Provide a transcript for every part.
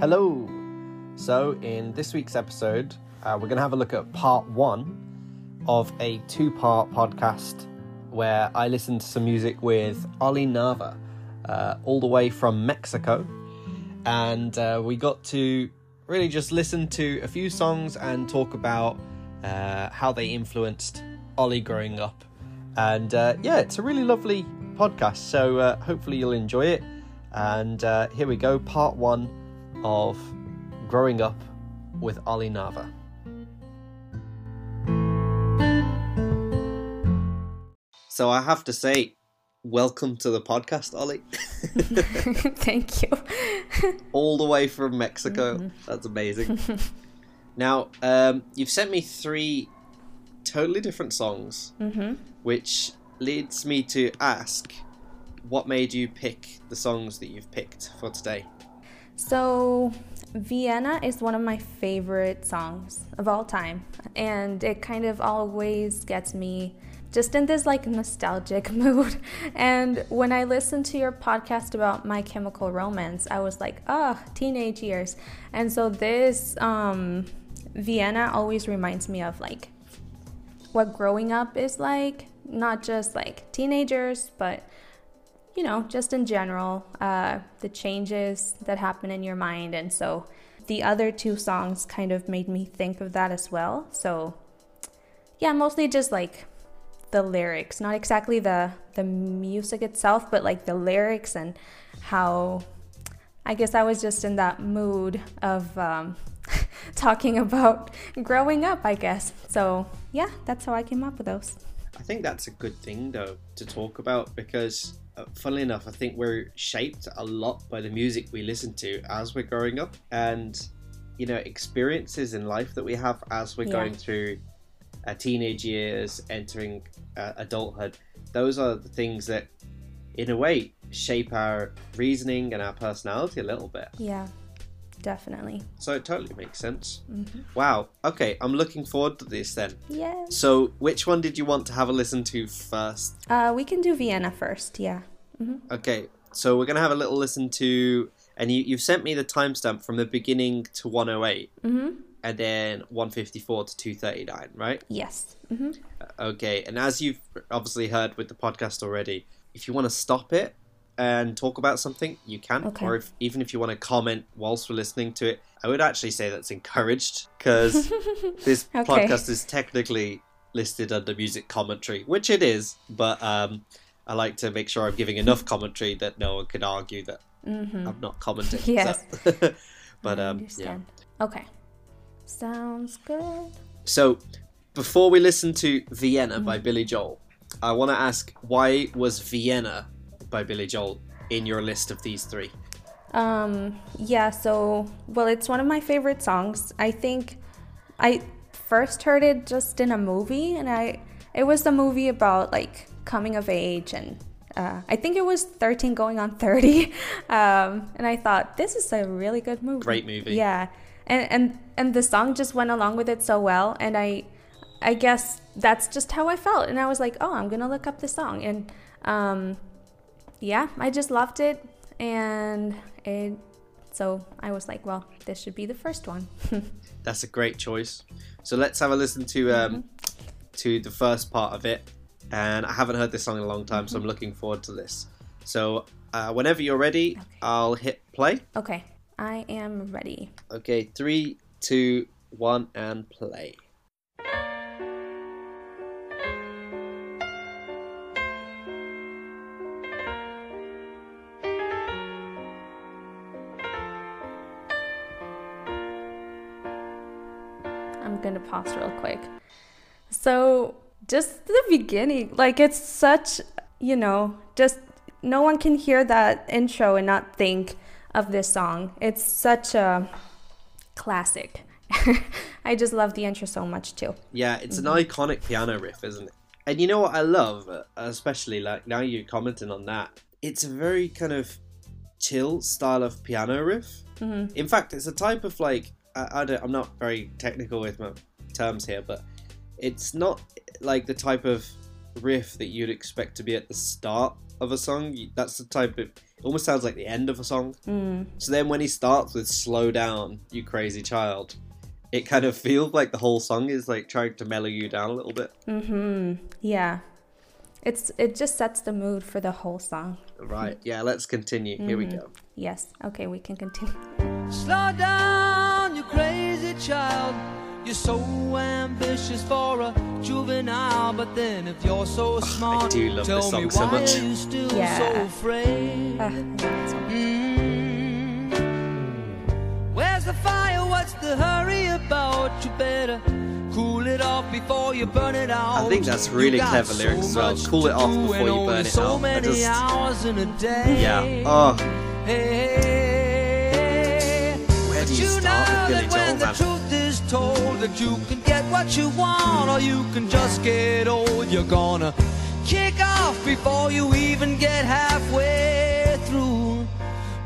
Hello. So, in this week's episode, uh, we're going to have a look at part one of a two part podcast where I listened to some music with Oly Nava, uh, all the way from Mexico. And uh, we got to really just listen to a few songs and talk about uh, how they influenced Oly growing up. And uh, yeah, it's a really lovely podcast. So, uh, hopefully, you'll enjoy it. And here we go, part one of growing up with Oly Nava. So I have to say, welcome to the podcast, Oly. Thank you. All the way from Mexico. That's amazing. now, um, you've sent me three totally different songs, hmm which leads me to ask what made you pick the songs that you've picked for today? So, Vienna is one of my favorite songs of all time, and it kind of always gets me just in this like nostalgic mood. And when I listened to your podcast about My Chemical Romance, I was like, oh, teenage years. And so this um, Vienna always reminds me of like what growing up is like, not just like teenagers, but you know, just in general, uh, the changes that happen in your mind. And so the other two songs kind of made me think of that as well. So yeah, mostly just like the lyrics, not exactly the the music itself, but like the lyrics and how I guess I was just in that mood of um, talking about growing up, I guess. So yeah, that's how I came up with those. I think that's a good thing, though, to talk about because, funnily enough, I think we're shaped a lot by the music we listen to as we're growing up, and you know, experiences in life that we have as we're Yeah. going through uh, teenage years, entering uh, adulthood. Those are the things that, in a way, shape our reasoning and our personality a little bit. Yeah, definitely. So it totally makes sense. hmm Wow. Okay, I'm looking forward to this then. Yes. So, which one did you want to have a listen to first? Uh, we can do Vienna first. Yeah. hmm Okay, so we're gonna have a little listen to, and you, you've sent me the timestamp from the beginning to 108, hmm and then 154 to 239, right? Yes. hmm Okay, and as you've obviously heard with the podcast already, if you want to stop it and talk about something, you can, Okay. or if, even if you want to comment whilst we're listening to it, I would actually say that's encouraged because this Okay. podcast is technically listed under music commentary, which it is, but um, I like to make sure I'm giving enough commentary that no one can argue that hmm I'm not commenting. Yes. So. but um, yeah. Okay. Sounds good. So before we listen to Vienna by Mm-hmm. Billy Joel, I want to ask why was Vienna by Billy Joel in your list of these three? Um, yeah, so, well, it's one of my favorite songs. I think I first heard it just in a movie, and I, it was the movie about like coming of age, and uh, I think it was 13 going on 30. Um, and I thought, this is a really good movie. Great movie. Yeah. And, and, and the song just went along with it so well, and I, I guess that's just how I felt. And I was like, oh, I'm going to look up the song. And, um, yeah, I just loved it, and it. So I was like, well, this should be the first one. That's a great choice. So let's have a listen to um, Mm-hmm. to the first part of it. And I haven't heard this song in a long time, so I'm looking forward to this. So uh, whenever you're ready, Okay. I'll hit play. okay, I am ready. Okay, three, two, one, and play. Real quick. So, just the beginning, like it's such, you know, just no one can hear that intro and not think of this song. It's such a classic. I just love the intro so much too. Yeah, it's an Mm-hmm. iconic piano riff, isn't it? And you know what I love, especially like now you're commenting on that. It's a very kind of chill style of piano riff. Mhm. In fact, it's a type of like I, I don't, I'm not very technical with my terms here, but it's not like the type of riff that you'd expect to be at the start of a song. That's the type of. It almost sounds like the end of a song. Mm, So then when he starts with "Slow down, you crazy child," it kind of feels like the whole song is like trying to mellow you down a little bit. hmm Yeah. It's it just sets the mood for the whole song. Right? Yeah. Let's continue. Here we Mhm. go. Yes. Okay, we can continue. Slow down, you crazy child. You're so ambitious for a juvenile, but then if you're so smart, do love tell this me song so much. are you still so Yeah. afraid? Ah, I love that song. Mm. Where's the fire? What's the hurry about? You better cool it off before you burn it out. I think that's really got clever lyrics as well. Cool it off before you only burn it so out. I many just- hours in a day. Yeah. Oh, Hey, Where do but you start know with Billy Joel, man? Truth is told that you can get what you want or you can just get old, you're gonna kick off before you even get halfway through.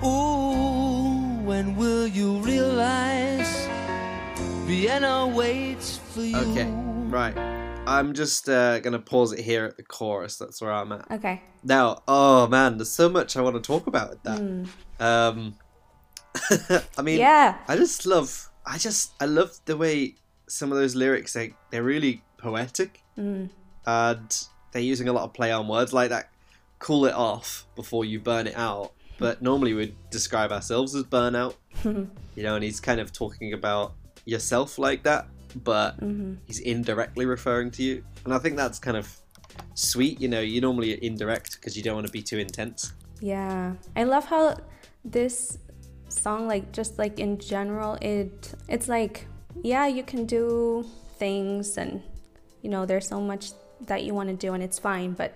Ooh, when will you realize Vienna waits for you? okay. Right. I'm just uh, gonna pause it here at the chorus. That's where I'm at Okay. now. Oh man, there's so much I want to talk about with that. Mm. Um, I mean, Yeah. I just love. I just I love the way some of those lyrics. They they're really poetic, Mm. and they're using a lot of play on words like that. Cool it off before you burn it out. But normally we'd describe ourselves as burnout, you know. And he's kind of talking about yourself like that, but hmm he's indirectly referring to you, and I think that's kind of sweet. You know, you normally indirect because you don't want to be too intense. Yeah. I love how this song like just like in general it it's like yeah, you can do things and you know, there's so much that you want to do and it's fine, but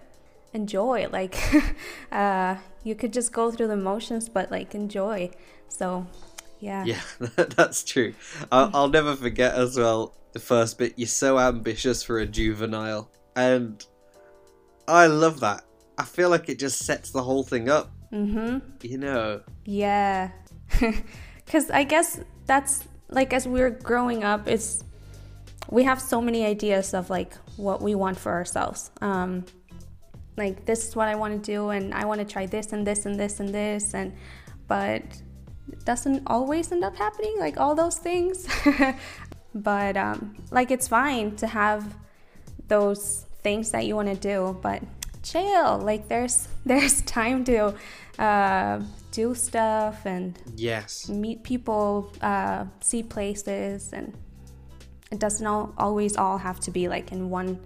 enjoy like uh you could just go through the motions but like enjoy. So, yeah. Yeah, that's true. I'll, I'll never forget as well the first bit. You're so ambitious for a juvenile, and I love that. I feel like it just sets the whole thing up. Mm-hmm. You know, Yeah. Cuz I guess that's like as we're growing up it's we have so many ideas of like what we want for ourselves. Um like this is what I want to do and I want to try this and this and this and this and but it doesn't always end up happening like all those things. but um like it's fine to have those things that you want to do but chill like there's there's time to uh, do stuff and yes, meet people uh, see places and it doesn't all, always all have to be like in one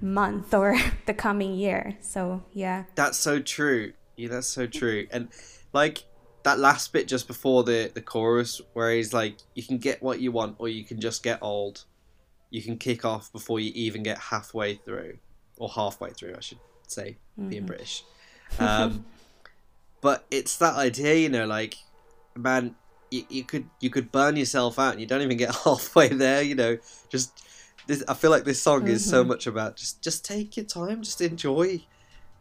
month or the coming year so yeah that's so true. Yeah, that's so true. And like that last bit just before the the chorus, where he's like, "You can get what you want, or you can just get old. You can kick off before you even get halfway through, or halfway through, I should say, being British." Um, but it's that idea, you know, like, man, you, you could you could burn yourself out, and you don't even get halfway there. You know, just this. I feel like this song is so Mhm. much about just just take your time, just enjoy,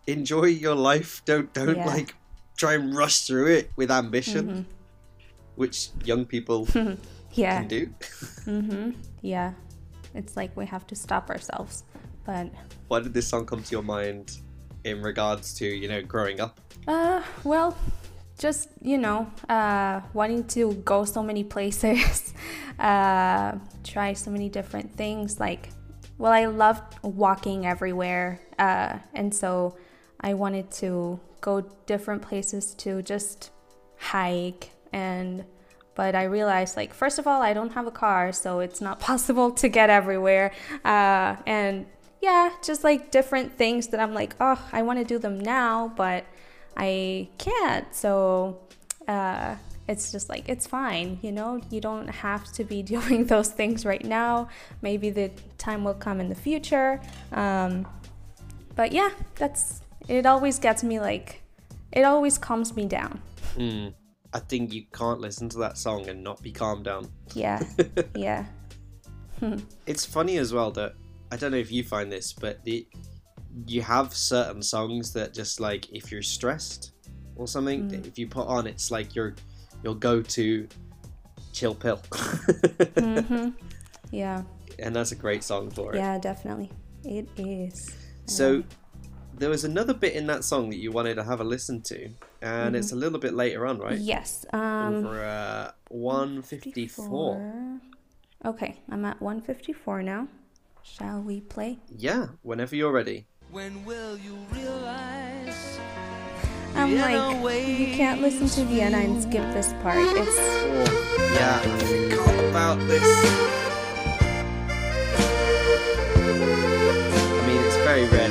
enjoy your life. Don't don't Yeah. like try and rush through it with ambition, Mhm. which young people yeah can do. mm-hmm. yeah it's like we have to stop ourselves but Why did this song come to your mind in regards to you know growing up? Uh, well, just you know, uh, wanting to go so many places, uh, try so many different things. Like, well, I loved walking everywhere, uh, and so I wanted to go different places to just hike and. But I realized, like, first of all, I don't have a car, so it's not possible to get everywhere. Uh, and yeah, just like different things that I'm like, oh, I want to do them now, but I can't. So uh, it's just like, it's fine, you know? You don't have to be doing those things right now. Maybe the time will come in the future. Um, but yeah, that's it, always gets me like, it always calms me down. Hmm. I think you can't listen to that song and not be calmed down. Yeah, yeah. It's funny as well that I don't know if you find this, but the you have certain songs that just like if you're stressed or something, Mm. if you put on, it's like your your go to chill pill, hmm Yeah, and that's a great song for it. yeah, definitely. It is. So there was another bit in that song that you wanted to have a listen to, and it's a little bit later on, right? Yes. Um, Over uh, 154. Okay, I'm at 154 now. Shall we play? Yeah, whenever you're ready. When will you realize? I'm Vienna like, you can't listen to Vienna and skip this part. It's Oh, yeah, I forgot about this. I mean, it's very rare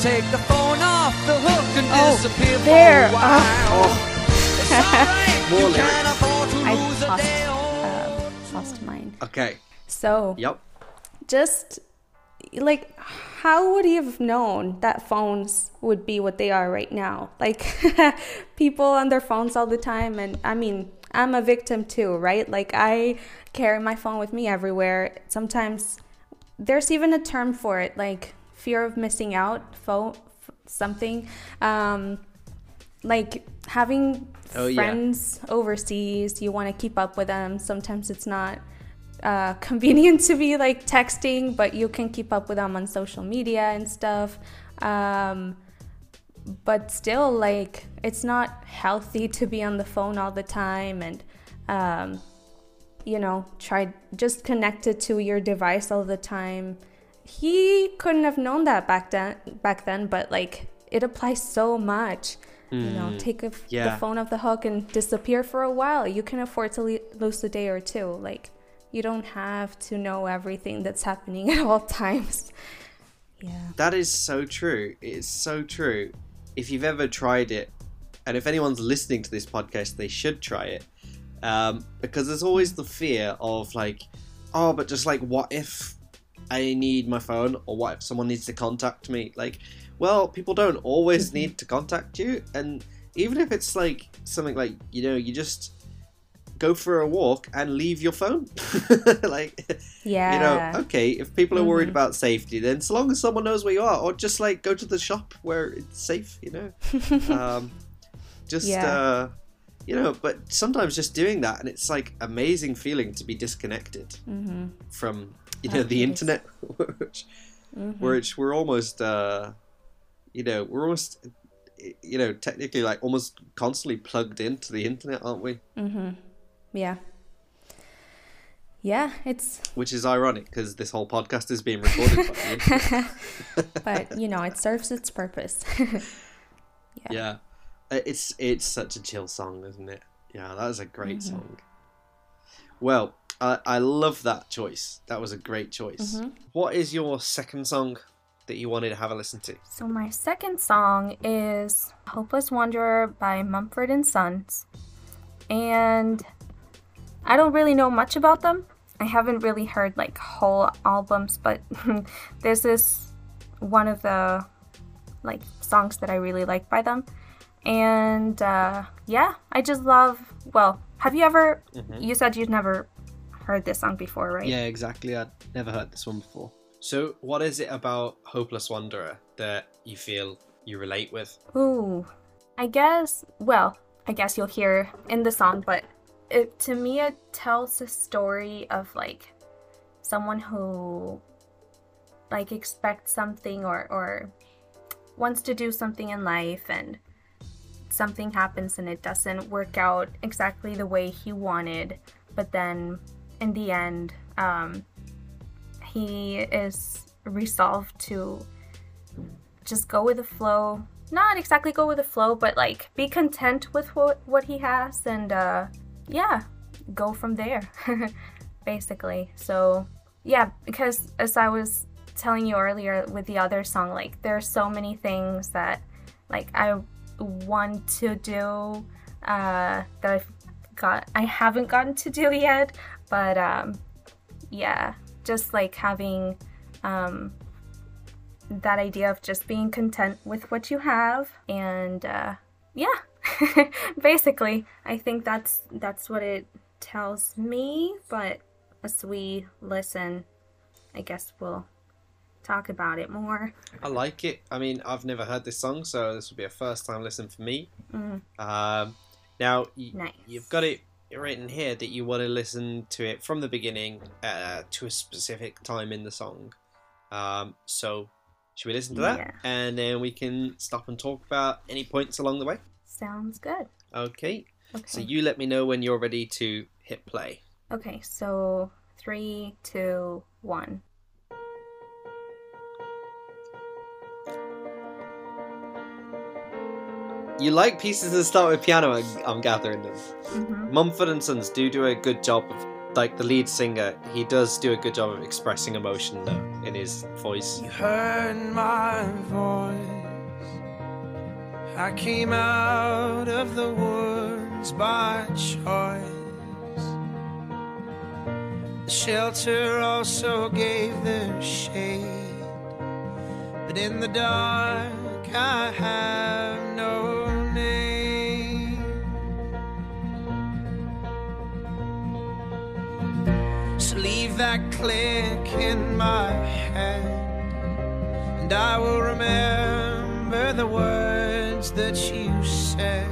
take the phone off the hook and Oh, disappear there. for a while. Oh, It's More you can't afford to I lose a day uh, lost mine. okay. So Yep. just like how would he have known that phones would be what they are right now like people on their phones all the time and i mean i'm a victim too right like i carry my phone with me everywhere sometimes there's even a term for it like fear of missing out phone something um like having Oh, yeah. friends overseas you want to keep up with them. Sometimes it's not uh, convenient to be like texting but you can keep up with them on social media and stuff. Um, but still like it's not healthy to be on the phone all the time and um, you know try just connected to your device all the time he couldn't have known that back then back then but like it applies so much you know take a, yeah. the phone off the hook and disappear for a while you can afford to le- lose a day or two like you don't have to know everything that's happening at all times yeah That is so true. It's so true. If you've ever tried it, and if anyone's listening to this podcast, they should try it. Um, because there's always the fear of like, oh, but just like, what if I need my phone, or what if someone needs to contact me? Like, well, people don't always need to contact you, and even if it's like something like, you know, you just go for a walk and leave your phone, like yeah you know, okay, if people are worried Mhm. about safety, then so long as someone knows where you are, or just like go to the shop where it's safe, you know. um, just Yeah. uh, you know, but sometimes just doing that, and it's like amazing feeling to be disconnected mm-hmm. from you know That the internet, which, Mm-hmm. which we're almost uh, you know we're almost you know technically like almost constantly plugged into the internet, aren't we? Mm-hmm. yeah yeah it's Which is ironic because this whole podcast is being recorded. by the internet. but you know it serves its purpose yeah. Yeah, Uh, it's it's such a chill song, isn't it? Yeah, that is a great Mm-hmm. song. Well, I I love that choice. That was a great choice. Mm-hmm. What is your second song that you wanted to have a listen to? So my second song is Hopeless Wanderer by Mumford and Sons. And I don't really know much about them. I haven't really heard like whole albums, but this is one of the like songs that I really like by them. And uh, yeah, I just love. Well, have you ever? You said you'd never heard this song before, right? Yeah, exactly. I'd never heard this one before. So, what is it about Hopeless Wanderer that you feel you relate with? Ooh, I guess. Well, I guess you'll hear in the song, but it to me it tells a story of like someone who like expects something or or wants to do something in life and something happens and it doesn't work out exactly the way he wanted, but then in the end, um, he is resolved to just go with the flow. Not exactly go with the flow but like be content with what what he has and uh yeah go from there basically. So yeah because as i was telling you earlier with the other song like there are so many things that like i want to do uh that i've got i haven't gotten to do yet but um yeah just like having um that idea of just being content with what you have and uh, yeah basically i think that's that's what it tells me but as we listen i guess we'll talk about it more. I like it. I mean, I've never heard this song, so this will be a first time listen for me. Mm, Um, now, y- nice. you've got it written here that you want to listen to it from the beginning uh, to a specific time in the song. Um, so, should we listen to that? Yeah. And then we can stop and talk about any points along the way. Sounds good. Okay. Okay. So, you let me know when you're ready to hit play. Okay, so three, two, one. You like pieces that start with piano, I'm, I'm gathering them. Mm-hmm. Mumford and Sons do do a good job of, like the lead singer, he does do a good job of expressing emotion though in his voice. You heard my voice. I came out of the woods by choice. The shelter also gave the shade. But in the dark, I have that click in my head, and I will remember the words that you said.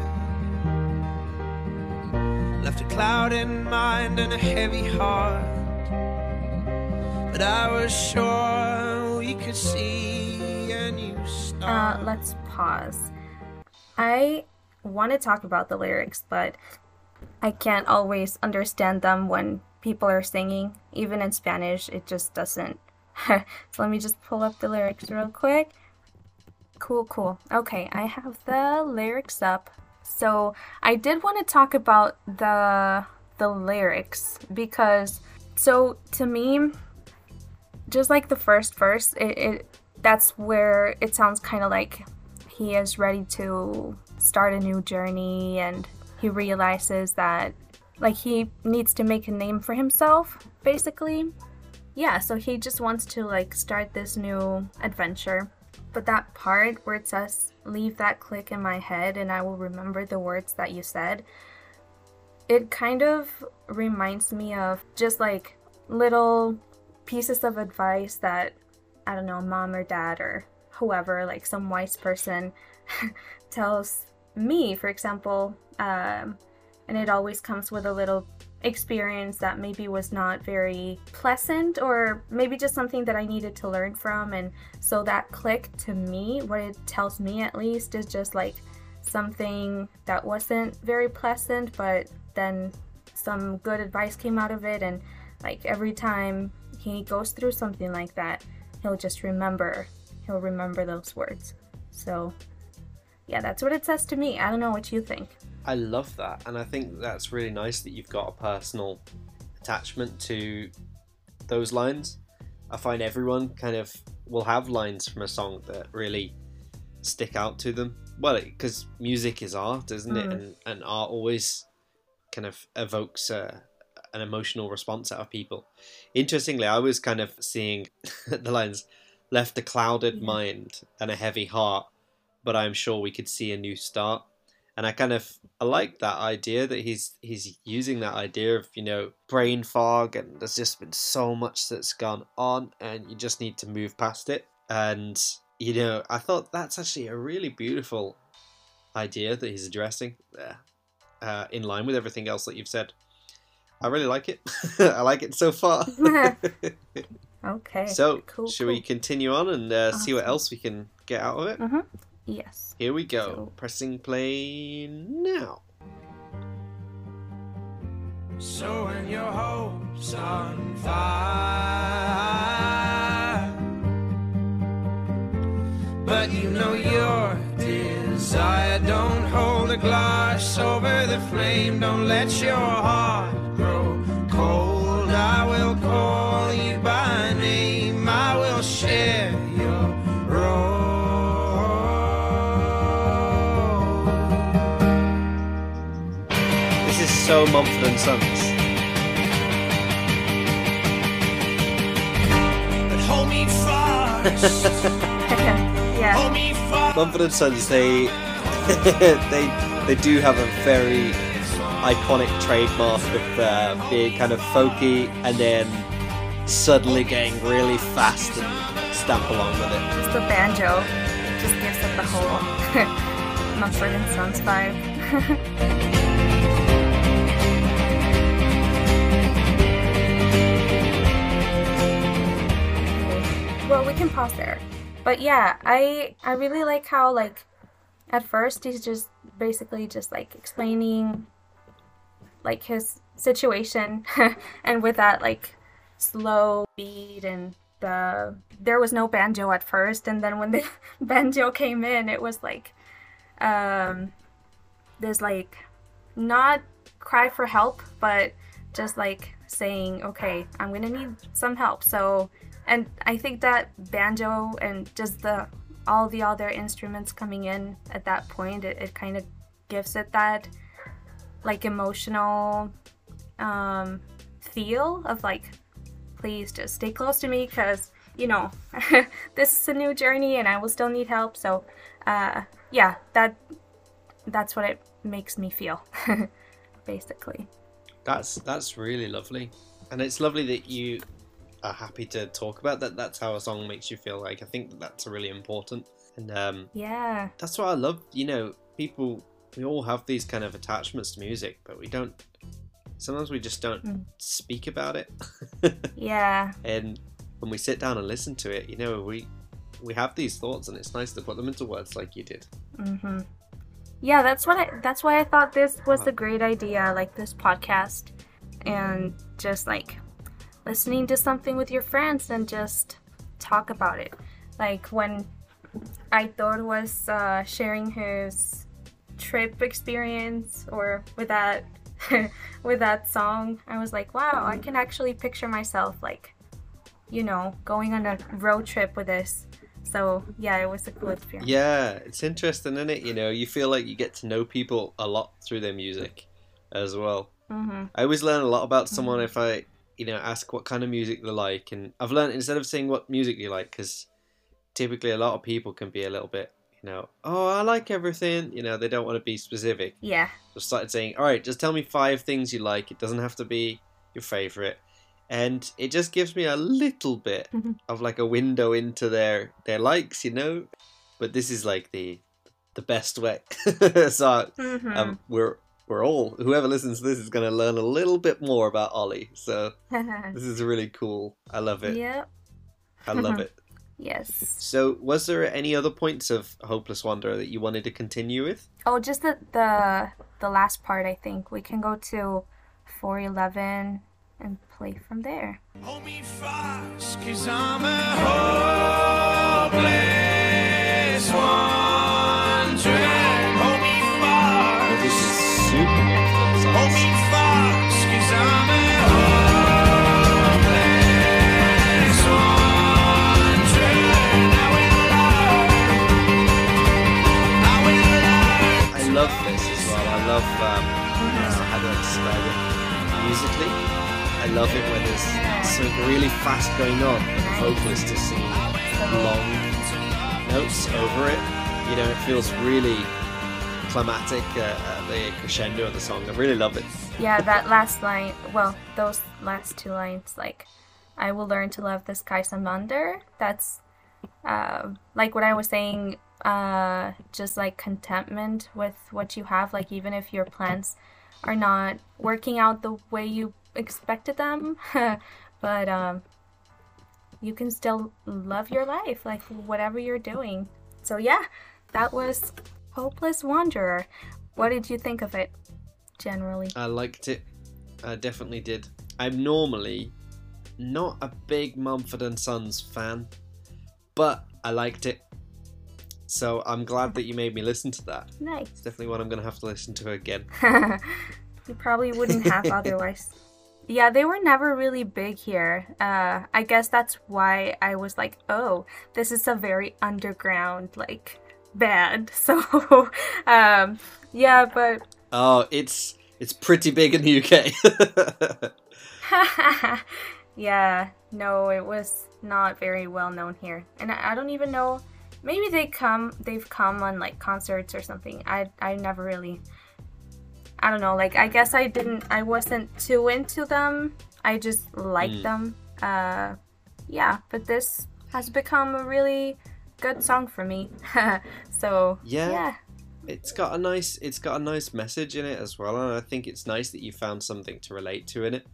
Left a cloud in mind and a heavy heart, but I was sure we could see a new Uh, let's pause. I want to talk about the lyrics, but I can't always understand them when people are singing. Even in Spanish, it just doesn't. so let me just pull up the lyrics real quick. Cool, cool. Okay, I have the lyrics up. So I did want to talk about the the lyrics because so to me just like the first verse it, it that's where it sounds kind of like he is ready to start a new journey and he realizes that like he needs to make a name for himself basically. Yeah so he just wants to like start this new adventure. But that part where it says leave that click in my head and i will remember the words that you said it kind of reminds me of just like little pieces of advice that I don't know, mom or dad or whoever, like some wise person tells me, for example, um, and it always comes with a little experience that maybe was not very pleasant or maybe just something that I needed to learn from. And so that click to me, what it tells me at least, is just like something that wasn't very pleasant, but then some good advice came out of it. And like every time he goes through something like that, he'll just remember, he'll remember those words. So, yeah, that's what it says to me. I don't know what you think. I love that, and I think that's really nice that you've got a personal attachment to those lines. I find everyone kind of will have lines from a song that really stick out to them. Well, because music is art, isn't it? Mm. And and art always kind of evokes a, an emotional response out of people. Interestingly, I was kind of seeing the lines left a clouded mind and a heavy heart, but I'm sure we could see a new start. And I kind of I like that idea that he's he's using that idea of you know brain fog and there's just been so much that's gone on and you just need to move past it. And you know I thought that's actually a really beautiful idea that he's addressing there, uh, in line with everything else that you've said. I really like it. I like it so far. Okay. so, cool, should we continue on and uh, see what else we can get out of it? Mhm. Yes. Here we go. So- Pressing play now. So when your hopes on fire, but you know your desire. Don't hold a glass over the flame. Don't let your heart so Mumford and Sons. But hold me fast. yeah. hold me fast. Mumford and Sons, they they they do have a very iconic trademark of uh, being kind of folky and then suddenly getting really fast and stamp along with it. Just the banjo just gives it the whole Mumford and Sons vibe. Well, we can pause there. But yeah, I I really like how like at first he's just basically just like explaining like his situation and with that like slow beat and the there was no banjo at first and then when the banjo came in it was like um there's like not cry for help but just like saying okay i'm gonna need some help so and i think that banjo and just the all the other instruments coming in at that point it, it kind of gives it that like emotional um feel of like please just stay close to me because you know this is a new journey and i will still need help. So uh yeah that that's what it makes me feel basically. That's that's really lovely, and it's lovely that you are happy to talk about that. That's how a song makes you feel. Like I think that that's really important, and um, yeah that's what I love. You know, people we all have these kind of attachments to music, but we don't. Sometimes we just don't Mm. speak about it, yeah and when we sit down and listen to it, you know, we we have these thoughts, and it's nice to put them into words like you did. Mm-hmm. Yeah, that's what I. That's why I thought this was a great idea, like this podcast, and just like listening to something with your friends and just talk about it. Like when Aitor was uh, sharing his trip experience, or with that with that song, I was like, wow, I can actually picture myself like, you know, going on a road trip with this. So yeah, it was a cool experience. Yeah, it's interesting, isn't it? You know, you feel like you get to know people a lot through their music as well. hmm I always learn a lot about someone if I, you know, ask what kind of music they like, and I've learned instead of saying what music you like, because typically a lot of people can be a little bit, you know, oh, I like everything. You know, they don't want to be specific. Yeah. So I started saying, all right, just tell me five things you like. It doesn't have to be your favorite, and it just gives me a little bit Mhm. of like a window into their their likes, you know. But this is like the the best way. so hmm um, we're we're all whoever listens to this is going to learn a little bit more about Oly. So this is really cool. I love it. yep. I love it. Yes. So, was there any other points of Hopeless Wanderer that you wanted to continue with? Oh, just the the the last part. I think we can go to 411 and play from there. I love this as well. I love um, how do I describe it musically. I love it when there's something really fast going on. The vocalist is singing long notes over it. You know, it feels really climatic uh, the crescendo of the song. I really love it. Yeah, that last line. Well, those last two lines, like, I will learn to love the sky some under. That's uh, like what I was saying. Uh, just like contentment with what you have. Like even if your plans are not working out the way you expected them, but um, you can still love your life, like whatever you're doing. So yeah, that was Hopeless Wanderer. What did you think of it, generally? I liked it. I definitely did. I'm normally not a big Mumford and Sons fan, but I liked it. So I'm glad that you made me listen to that. Nice. It's definitely one I'm going to have to listen to again. you probably wouldn't have otherwise. Yeah, they were never really big here. Uh, I guess that's why I was like, oh, this is a very underground like band. So, um, yeah, but Oh, it's it's pretty big in the UK. yeah, no, it was not very well known here, and I, I don't even know. Maybe they come, they've come on like concerts or something. I I never really. I don't know. Like I guess I didn't. I wasn't too into them. I just liked Mm. them. Uh, yeah, but this has become a really good song for me. so Yeah. yeah, It's got a nice it's got a nice message in it as well, and I think it's nice that you found something to relate to in it.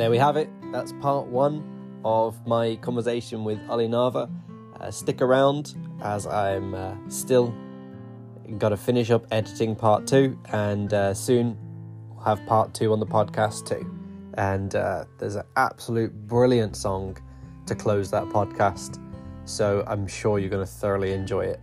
There we have it. That's part one of my conversation with Oly Nava. Uh, stick around as I'm uh, still got to finish up editing part two, and uh, soon we'll have part two on the podcast too. And uh, there's an absolute brilliant song to close that podcast, so I'm sure you're going to thoroughly enjoy it.